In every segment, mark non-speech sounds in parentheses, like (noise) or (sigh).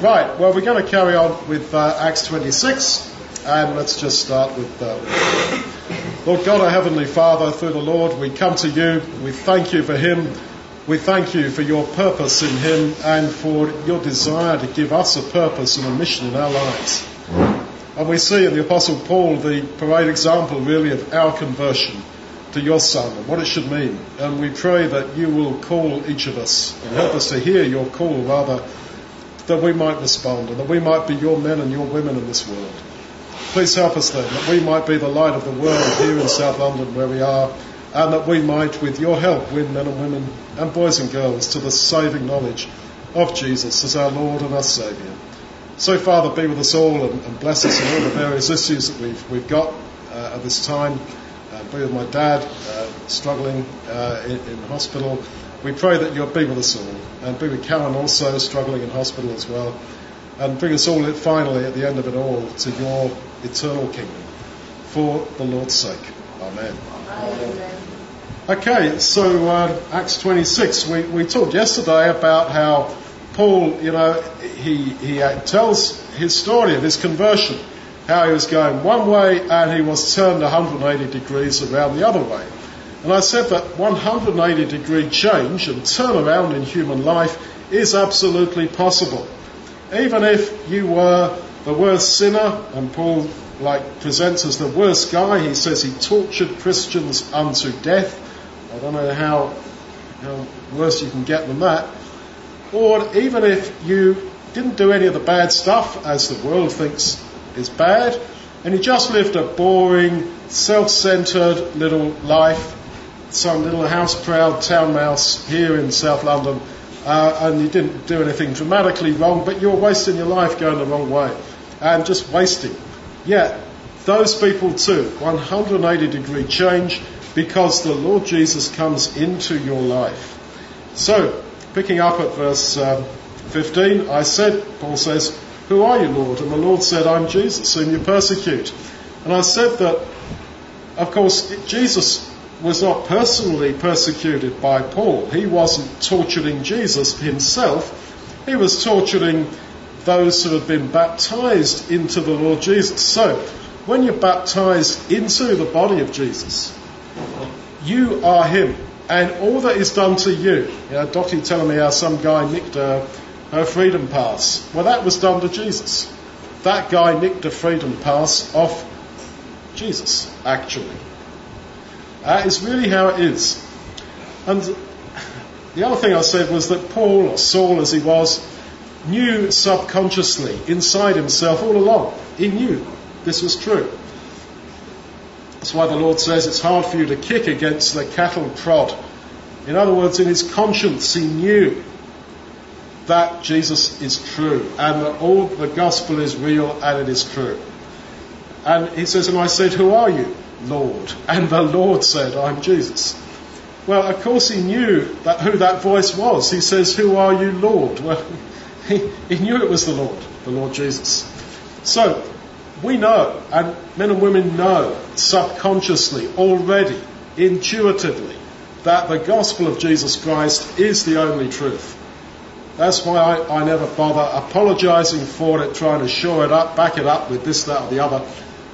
Right, well, we're going to carry on with uh, Acts 26, and let's just start with uh, Lord God, our Heavenly Father, through the Lord, we come to you. We thank you for Him. We thank you for your purpose in Him and for your desire to give us a purpose and a mission in our lives. And we see in the Apostle Paul the great example, really, of our conversion to your Son and what it should mean. And we pray that you will call each of us and help us to hear your call, rather that we might respond and that we might be your men and your women in this world. Please help us then that we might be the light of the world here in South London where we are and that we might, with your help, win men and women and boys and girls to the saving knowledge of Jesus as our Lord and our Saviour. So, Father, be with us all and, and bless us in all the various issues that we've, we've got uh, at this time. Uh, be with my dad, uh, struggling uh, in, in hospital. We pray that you'll be with us all and be with Karen also, struggling in hospital as well. And bring us all finally at the end of it all to your eternal kingdom for the Lord's sake. Amen. Amen. Okay, so uh, Acts 26. We, we talked yesterday about how Paul, you know, he, he tells his story of his conversion, how he was going one way and he was turned 180 degrees around the other way. And I said that 180 degree change and turnaround in human life is absolutely possible. Even if you were the worst sinner, and Paul like presents as the worst guy, he says he tortured Christians unto death. I don't know how, how worse you can get than that. Or even if you didn't do any of the bad stuff, as the world thinks is bad, and you just lived a boring, self-centered little life, some little house proud town mouse here in South London, uh, and you didn't do anything dramatically wrong, but you're wasting your life going the wrong way and just wasting. Yet, those people too, 180 degree change because the Lord Jesus comes into your life. So, picking up at verse um, 15, I said, Paul says, Who are you, Lord? And the Lord said, I'm Jesus, whom you persecute. And I said that, of course, Jesus was not personally persecuted by Paul. He wasn't torturing Jesus himself. He was torturing those who had been baptized into the Lord Jesus. So, when you're baptized into the body of Jesus, you are Him. And all that is done to you, you know, Dottie telling me how some guy nicked her, her freedom pass. Well, that was done to Jesus. That guy nicked a freedom pass off Jesus, actually. Uh, that is really how it is. And the other thing I said was that Paul, or Saul as he was, knew subconsciously, inside himself, all along. He knew this was true. That's why the Lord says it's hard for you to kick against the cattle prod. In other words, in his conscience, he knew that Jesus is true and that all the gospel is real and it is true. And he says, and I said, who are you? Lord. And the Lord said, I'm Jesus. Well, of course he knew that who that voice was. He says, Who are you, Lord? Well, (laughs) he, he knew it was the Lord, the Lord Jesus. So, we know, and men and women know subconsciously, already, intuitively, that the gospel of Jesus Christ is the only truth. That's why I, I never bother apologizing for it, trying to shore it up, back it up with this, that, or the other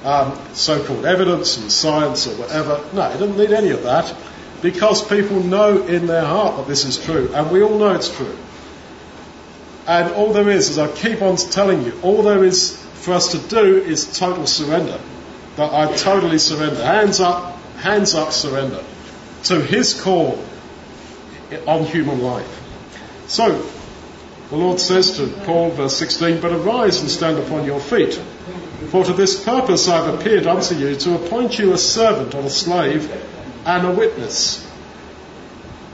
um, so-called evidence and science or whatever. No, it doesn't need any of that because people know in their heart that this is true, and we all know it's true. And all there is, as I keep on telling you, all there is for us to do is total surrender. That I totally surrender. Hands up, hands up surrender to His call on human life. So, the Lord says to Paul, verse 16, But arise and stand upon your feet. For to this purpose I have appeared unto you, to appoint you a servant or a slave and a witness,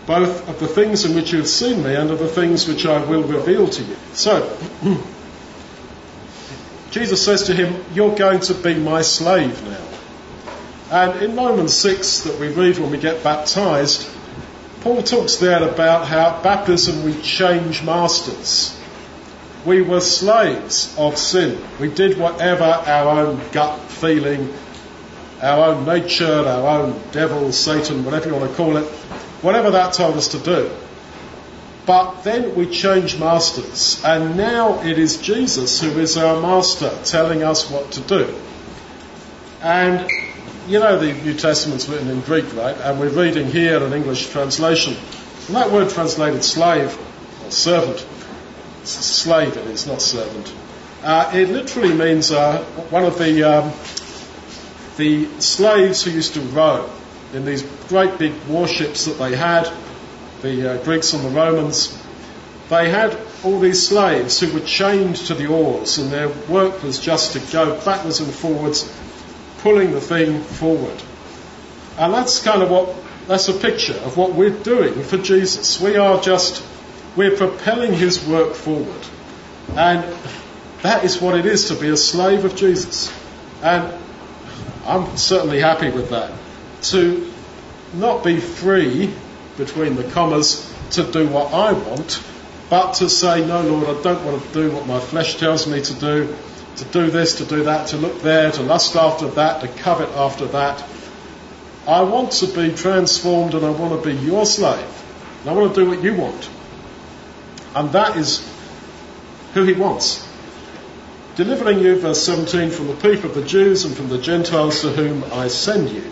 both of the things in which you have seen me and of the things which I will reveal to you. So, (clears throat) Jesus says to him, You're going to be my slave now. And in Romans 6 that we read when we get baptized, Paul talks there about how baptism we change masters. We were slaves of sin. We did whatever our own gut feeling, our own nature, our own devil, Satan, whatever you want to call it, whatever that told us to do. But then we change masters, and now it is Jesus who is our master, telling us what to do. And you know the New Testament's written in Greek, right? And we're reading here an English translation. And that word translated slave or servant, slave it is, not servant. Uh, it literally means uh, one of the um, the slaves who used to row in these great big warships that they had, the uh, Greeks and the Romans. They had all these slaves who were chained to the oars, and their work was just to go backwards and forwards pulling the thing forward. And that's kind of what, that's a picture of what we're doing for Jesus. We are just, we're propelling his work forward. And that is what it is to be a slave of Jesus. And I'm certainly happy with that. To not be free, between the commas, to do what I want, but to say, no, Lord, I don't want to do what my flesh tells me to do to do this, to do that, to look there, to lust after that, to covet after that. I want to be transformed and I want to be your slave. And I want to do what you want. And that is who he wants. Delivering you, verse 17, from the people of the Jews and from the Gentiles to whom I send you.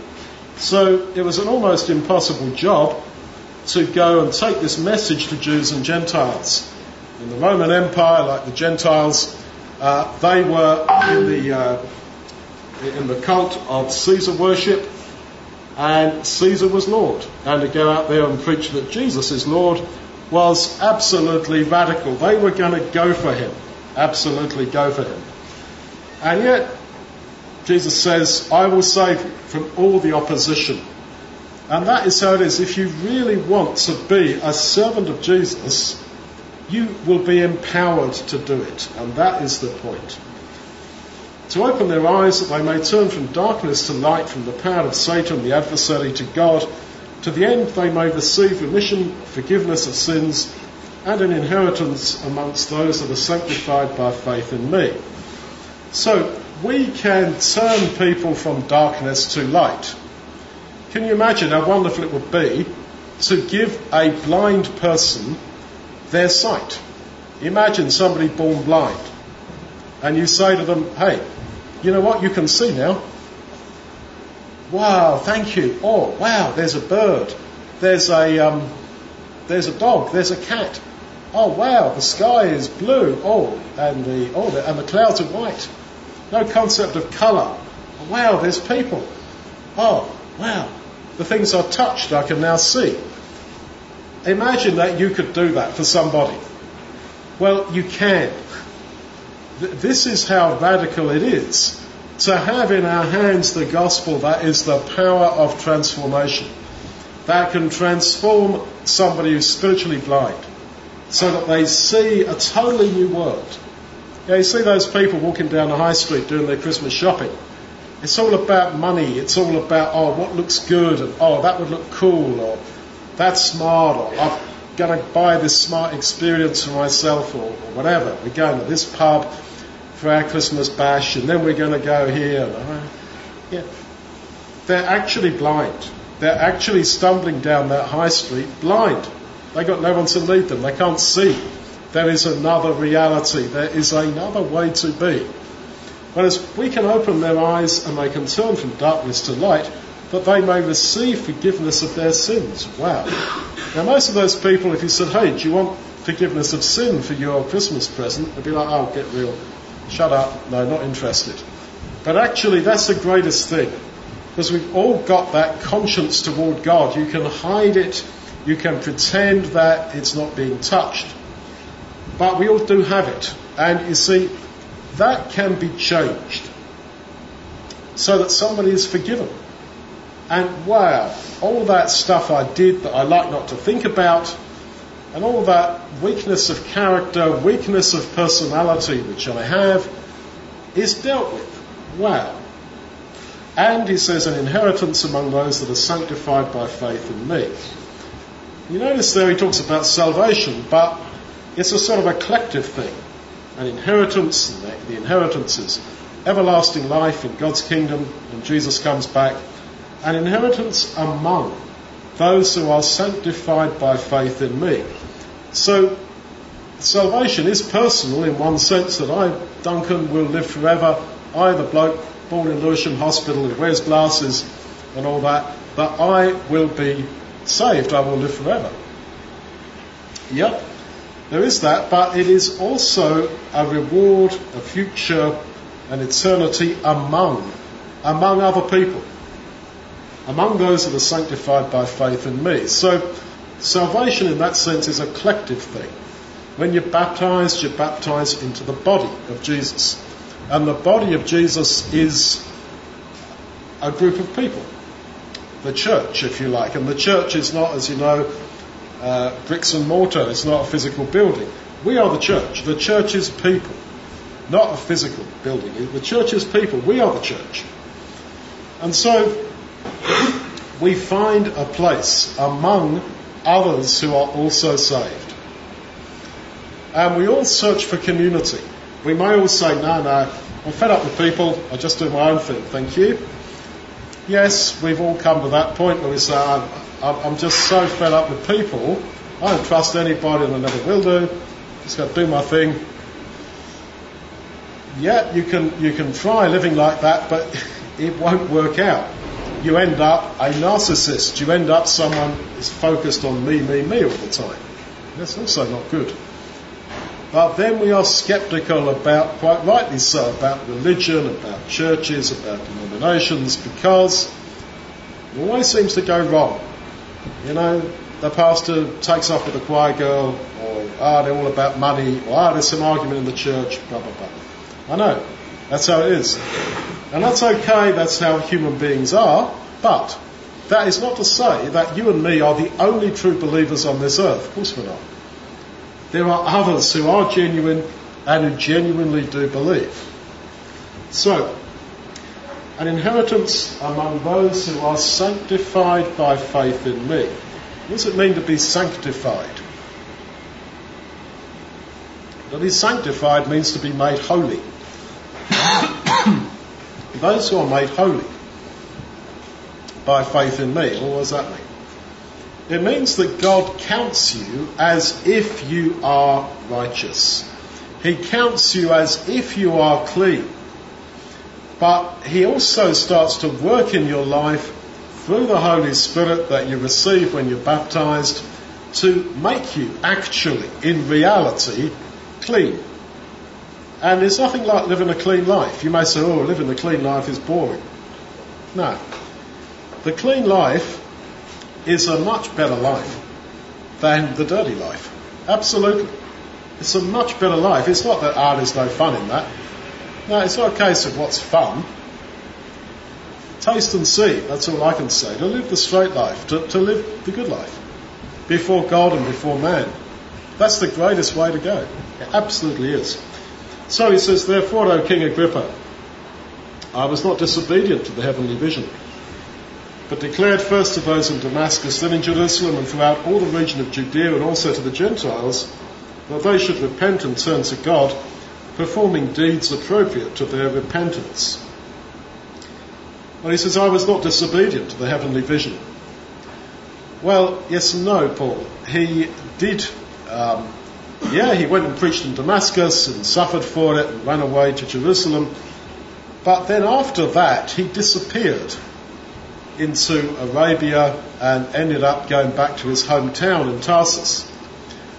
So it was an almost impossible job to go and take this message to Jews and Gentiles. In the Roman Empire, like the Gentiles, uh, they were in the, uh, in the cult of Caesar worship, and Caesar was Lord. And to go out there and preach that Jesus is Lord was absolutely radical. They were going to go for him, absolutely go for him. And yet, Jesus says, I will save you from all the opposition. And that is how it is. If you really want to be a servant of Jesus, you will be empowered to do it. And that is the point. To open their eyes that they may turn from darkness to light, from the power of Satan, the adversary, to God, to the end they may receive remission, forgiveness of sins, and an inheritance amongst those that are sanctified by faith in me. So we can turn people from darkness to light. Can you imagine how wonderful it would be to give a blind person their sight. Imagine somebody born blind and you say to them, hey, you know what, you can see now. Wow, thank you. Oh, wow, there's a bird. There's a, um, there's a dog. There's a cat. Oh, wow, the sky is blue. Oh, and the, oh, the, and the clouds are white. No concept of colour. Wow, there's people. Oh, wow, the things I've touched I can now see. Imagine that you could do that for somebody. Well, you can. This is how radical it is. To have in our hands the gospel that is the power of transformation. That can transform somebody who's spiritually blind so that they see a totally new world. You see those people walking down the high street doing their Christmas shopping. It's all about money. It's all about, oh, what looks good and oh, that would look cool or that's smart, or I'm going to buy this smart experience for myself, or, or whatever. We're going to this pub for our Christmas bash, and then we're going to go here. Yeah. They're actually blind. They're actually stumbling down that high street blind. They got no one to lead them. They can't see. There is another reality. There is another way to be. Whereas we can open their eyes and they can turn from darkness to light, that they may receive forgiveness of their sins. Wow. Now, most of those people, if you said, hey, do you want forgiveness of sin for your Christmas present? They'd be like, oh, get real. Shut up. No, not interested. But actually, that's the greatest thing. Because we've all got that conscience toward God. You can hide it. You can pretend that it's not being touched. But we all do have it. And you see, that can be changed so that somebody is forgiven. And wow, all that stuff I did that I like not to think about, and all that weakness of character, weakness of personality which I have, is dealt with. Wow. And he says, an inheritance among those that are sanctified by faith in me. You notice there he talks about salvation, but it's a sort of a collective thing. An inheritance, the inheritance is everlasting life in God's kingdom when Jesus comes back an inheritance among those who are sanctified by faith in me. So salvation is personal in one sense that I, Duncan, will live forever. I, the bloke born in Lewisham Hospital who wears glasses and all that, that I will be saved. I will live forever. Yep, there is that, but it is also a reward, a future, an eternity among, among other people, among those that are sanctified by faith in me. So, salvation in that sense is a collective thing. When you're baptized, you're baptized into the body of Jesus. And the body of Jesus is a group of people. The church, if you like. And the church is not, as you know, uh, bricks and mortar. It's not a physical building. We are the church. The church is people, not a physical building. The church is people. We are the church. And so we find a place among others who are also saved. And we all search for community. We may all say, no, no, I'm fed up with people. I just do my own thing. Thank you. Yes, we've all come to that point where we say, I'm, I'm just so fed up with people. I don't trust anybody and I never will do. Just got to do my thing. Yeah, you can, you can try living like that, but (laughs) it won't work out. You end up a narcissist. You end up someone who's focused on me, me, me all the time. That's also not good. But then we are skeptical about, quite rightly so, about religion, about churches, about denominations, because it always seems to go wrong. You know, the pastor takes off with the choir girl, or ah, they're all about money, or ah, there's some argument in the church, blah blah blah. I know, that's how it is, and that's okay. That's how human beings are. But that is not to say that you and me are the only true believers on this earth. Of course we're not. There are others who are genuine and who genuinely do believe. So, an inheritance among those who are sanctified by faith in me. What does it mean to be sanctified? To be sanctified means to be made holy. Those who are made holy by faith in me, what does that mean? It means that God counts you as if you are righteous. He counts you as if you are clean. But He also starts to work in your life through the Holy Spirit that you receive when you're baptized to make you actually, in reality, clean. And there's nothing like living a clean life. You may say, oh, living a clean life is boring. No. The clean life is a much better life than the dirty life. Absolutely. It's a much better life. It's not that, art is no fun in that. No, it's not a case of what's fun. Taste and see, that's all I can say. To live the straight life, to, to live the good life. Before God and before man. That's the greatest way to go. It absolutely is. So he says, Therefore, O King Agrippa, I was not disobedient to the heavenly vision but declared first to those in Damascus, then in Jerusalem, and throughout all the region of Judea, and also to the Gentiles, that they should repent and turn to God, performing deeds appropriate to their repentance. Well, he says, I was not disobedient to the heavenly vision. Well, yes and no, Paul. He did, um, yeah, he went and preached in Damascus and suffered for it and ran away to Jerusalem. But then after that, he disappeared into Arabia and ended up going back to his hometown in Tarsus.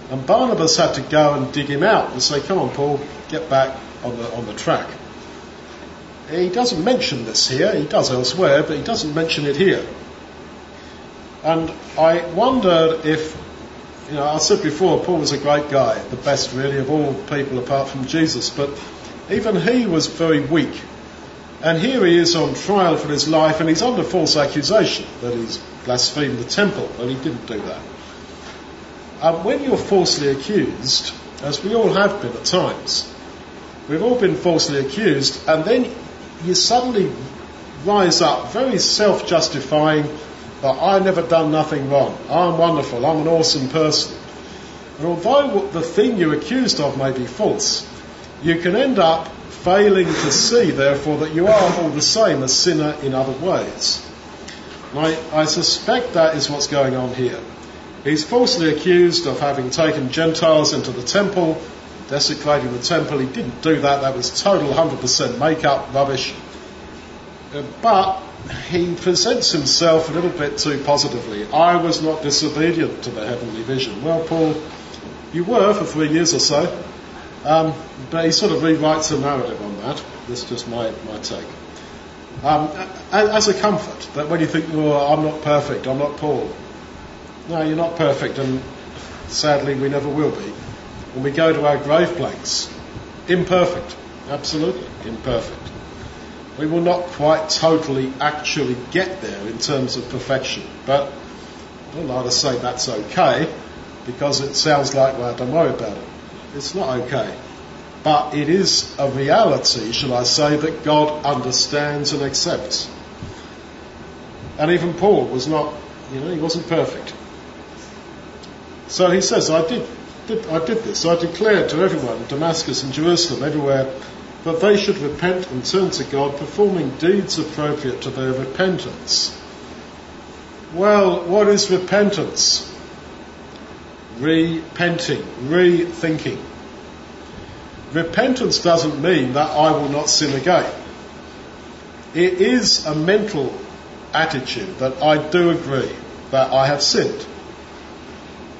And Barnabas had to go and dig him out and say, come on, Paul, get back on the, on the track. He doesn't mention this here, he does elsewhere, but he doesn't mention it here. And I wondered if, you know, I said before, Paul was a great guy, the best really of all people apart from Jesus, but even he was very weak and here he is on trial for his life, and he's under false accusation that he's blasphemed the temple, and he didn't do that. Um, when you're falsely accused, as we all have been at times, we've all been falsely accused, and then you suddenly rise up very self justifying that I never done nothing wrong, I'm wonderful, I'm an awesome person. And although the thing you're accused of may be false, you can end up failing to see, therefore, that you are all the same a sinner in other ways. I, I suspect that is what's going on here. He's falsely accused of having taken Gentiles into the temple, desecrating the temple. He didn't do that. That was total 100% make-up rubbish. Uh, but he presents himself a little bit too positively. I was not disobedient to the heavenly vision. Well, Paul, you were for three years or so. Um, but he sort of rewrites the narrative on that. That's just my, my take. Um, as a comfort, that when you think, well, I'm not perfect, I'm not Paul. No, you're not perfect, and sadly we never will be. When we go to our grave planks, imperfect, absolutely imperfect. We will not quite totally actually get there in terms of perfection, but I don't like to say that's okay because it sounds like, well, don't worry about it. It's not okay. But it is a reality, shall I say, that God understands and accepts. And even Paul was not, you know, he wasn't perfect. So he says, I did, did, I did this. I declared to everyone, Damascus and Jerusalem, everywhere, that they should repent and turn to God, performing deeds appropriate to their repentance. Well, what is repentance? Repenting, rethinking. Repentance doesn't mean that I will not sin again. It is a mental attitude that I do agree that I have sinned.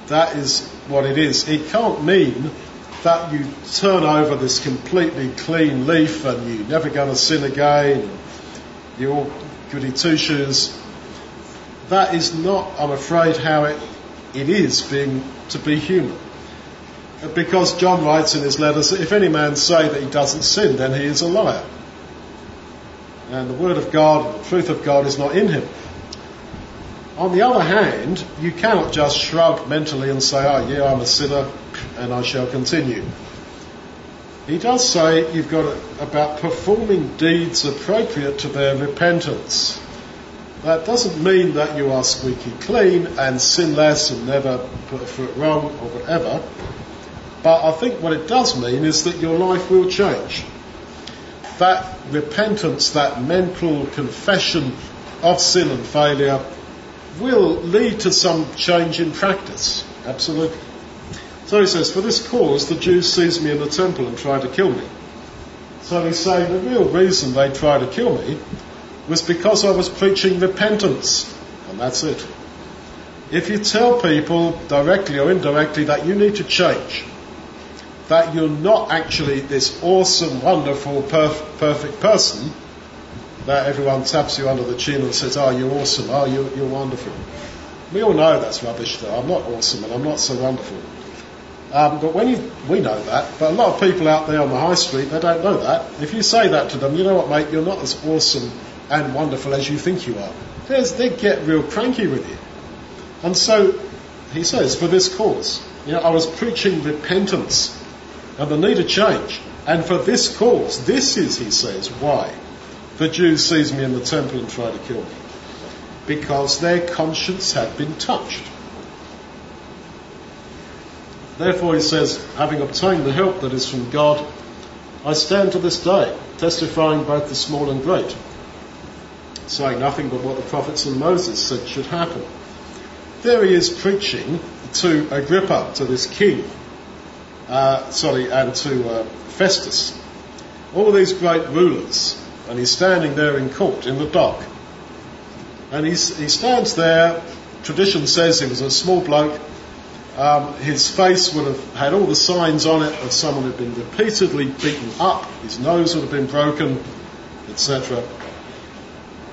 That is what it is. It can't mean that you turn over this completely clean leaf and you're never going to sin again. You're all goody two shoes. That is not, I'm afraid, how it, it is being to be human. Because John writes in his letters that if any man say that he doesn't sin, then he is a liar. And the word of God, the truth of God is not in him. On the other hand, you cannot just shrug mentally and say, oh yeah, I'm a sinner and I shall continue. He does say you've got about performing deeds appropriate to their repentance. That doesn't mean that you are squeaky clean and sinless and never put a foot wrong or whatever. But I think what it does mean is that your life will change. That repentance, that mental confession of sin and failure will lead to some change in practice. Absolutely. So he says, For this cause the Jews seized me in the temple and tried to kill me. So he's saying the real reason they tried to kill me was because I was preaching repentance. And that's it. If you tell people directly or indirectly that you need to change, that you're not actually this awesome, wonderful, perf- perfect person, that everyone taps you under the chin and says, oh, you're awesome, oh, you're, you're wonderful. We all know that's rubbish though. I'm not awesome and I'm not so wonderful. Um, but when you, we know that, but a lot of people out there on the high street, they don't know that. If you say that to them, you know what, mate, you're not as awesome and wonderful as you think you are. There's, they get real cranky with you. And so, he says, for this cause, you know, I was preaching repentance and the need of change. And for this cause, this is, he says, why the Jews seized me in the temple and tried to kill me. Because their conscience had been touched. Therefore, he says, having obtained the help that is from God, I stand to this day, testifying both the small and great, saying nothing but what the prophets and Moses said should happen. There he is preaching to Agrippa, to this king, uh, sorry, and to uh, Festus. All these great rulers, and he's standing there in court in the dock. And he stands there. Tradition says he was a small bloke. Um, his face would have had all the signs on it of someone who had been repeatedly beaten up. His nose would have been broken, etc.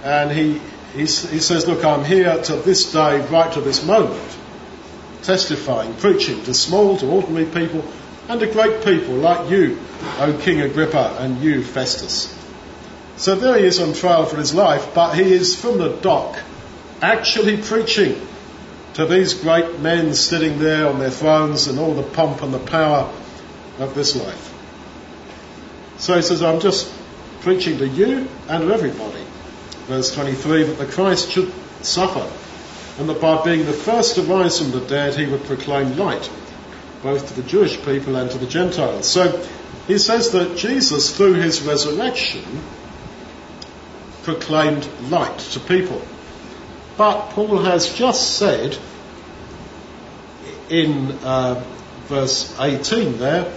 And he, he, he says, Look, I'm here to this day, right to this moment, testifying, preaching to small, to ordinary people, and to great people like you, O King Agrippa, and you, Festus. So there he is on trial for his life, but he is from the dock, actually preaching to these great men sitting there on their thrones and all the pomp and the power of this life. So he says, I'm just preaching to you and to everybody. Verse 23, that the Christ should suffer, and that by being the first to rise from the dead, he would proclaim light both to the Jewish people and to the Gentiles. So he says that Jesus, through his resurrection, proclaimed light to people. But Paul has just said in uh, verse 18 there,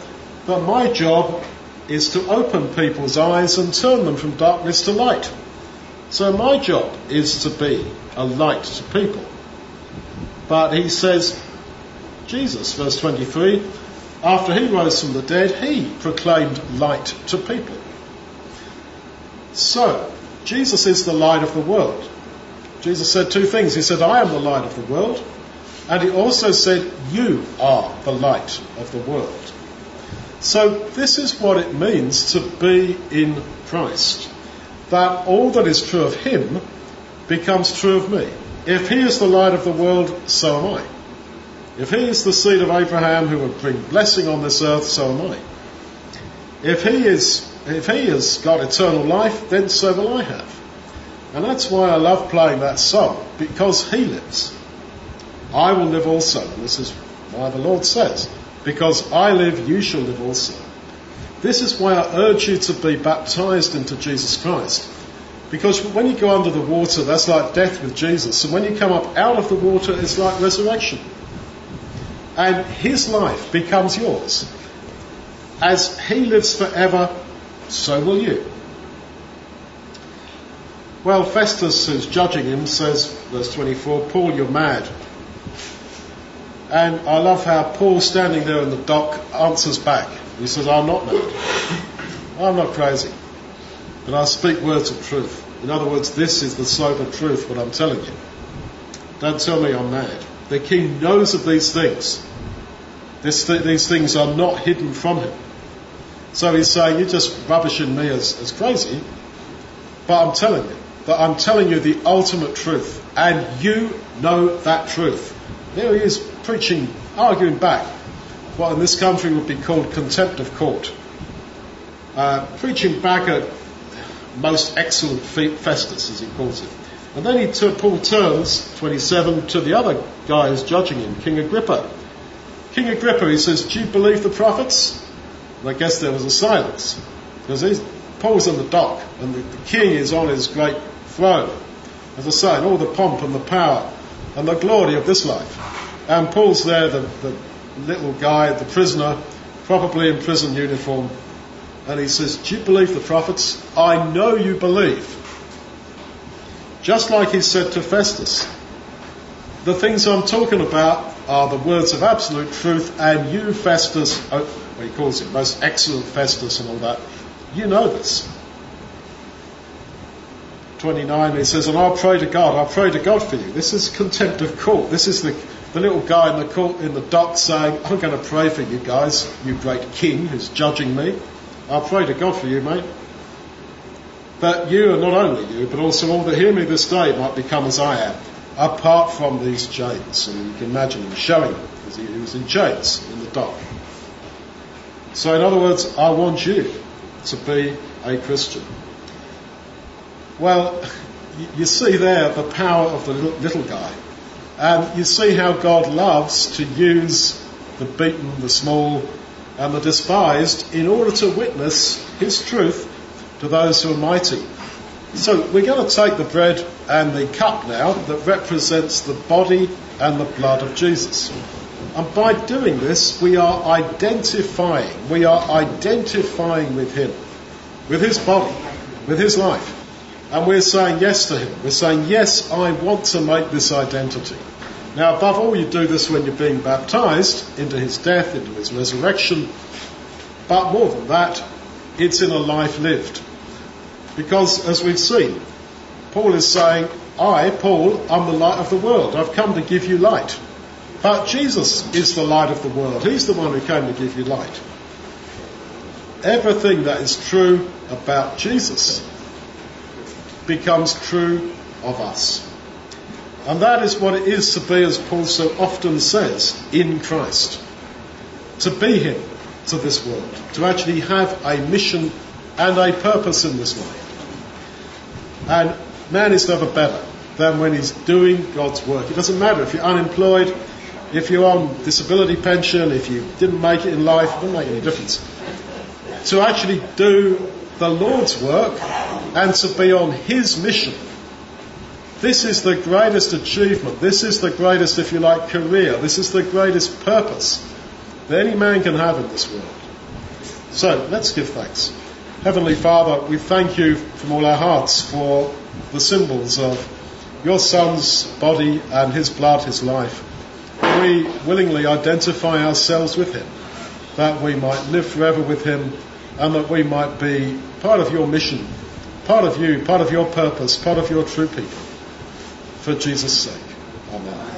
that my job is to open people's eyes and turn them from darkness to light. So my job is to be a light to people. But he says, Jesus, verse 23, after he rose from the dead, he proclaimed light to people. So, Jesus is the light of the world. Jesus said two things. He said, I am the light of the world. And he also said, You are the light of the world. So, this is what it means to be in Christ. That all that is true of him becomes true of me. If he is the light of the world, so am I. If he is the seed of Abraham who will bring blessing on this earth, so am I. If he is, if he has got eternal life, then so will I have. And that's why I love playing that song, because he lives. I will live also. And this is why the Lord says, because I live, you shall live also. This is why I urge you to be baptized into Jesus Christ. Because when you go under the water, that's like death with Jesus. And when you come up out of the water, it's like resurrection and his life becomes yours. As he lives forever, so will you. Well, Festus, who's judging him, says, verse 24, Paul, you're mad. And I love how Paul, standing there in the dock, answers back. He says, I'm not mad. I'm not crazy. But I speak words of truth. In other words, this is the sober truth, what I'm telling you. Don't tell me I'm mad. The king knows of these things. This, these things are not hidden from him. So he's saying, You're just rubbishing me as, as crazy, but I'm telling you that I'm telling you the ultimate truth, and you know that truth. There he is preaching, arguing back what in this country would be called contempt of court. Uh, preaching back at most excellent Festus, as he calls it. And then he t- Paul turns, 27, to the other guy who's judging him, King Agrippa. King Agrippa, he says, Do you believe the prophets? And I guess there was a silence. Because Paul's in the dock, and the, the king is on his great throne. As I say, all the pomp and the power and the glory of this life. And Paul's there, the, the little guy, the prisoner, probably in prison uniform. And he says, Do you believe the prophets? I know you believe. Just like he said to Festus, the things I'm talking about are the words of absolute truth, and you, Festus, oh, what he calls it, most excellent Festus and all that, you know this. 29, he says, and I'll pray to God, I'll pray to God for you. This is contempt of court. This is the, the little guy in the court, in the dock saying, I'm going to pray for you guys, you great king who's judging me. I'll pray to God for you, mate. That you, and not only you, but also all that hear me this day might become as I am, apart from these chains. And you can imagine him showing them, because he, was in chains in the dock. So in other words, I want you to be a Christian. Well, you see there the power of the little guy. And you see how God loves to use the beaten, the small, and the despised in order to witness his truth to those who are mighty. So we're going to take the bread and the cup now that represents the body and the blood of Jesus. And by doing this, we are identifying, we are identifying with him, with his body, with his life. And we're saying yes to him. We're saying, yes, I want to make this identity. Now, above all, you do this when you're being baptized into his death, into his resurrection. But more than that, it's in a life lived. Because, as we've seen, Paul is saying, I, Paul, am the light of the world. I've come to give you light. But Jesus is the light of the world. He's the one who came to give you light. Everything that is true about Jesus becomes true of us. And that is what it is to be, as Paul so often says, in Christ. To be Him to this world. To actually have a mission and a purpose in this life. And man is never better than when he's doing God's work. It doesn't matter if you're unemployed, if you're on disability pension, if you didn't make it in life, it doesn't make any difference. To actually do the Lord's work and to be on His mission This is the greatest achievement. This is the greatest, if you like, career. This is the greatest purpose that any man can have in this world. So let's give thanks. Heavenly Father, we thank you from all our hearts for the symbols of your Son's body and his blood, his life. We willingly identify ourselves with him, that we might live forever with him, and that we might be part of your mission, part of you, part of your purpose, part of your true people. For Jesus' sake. Amen.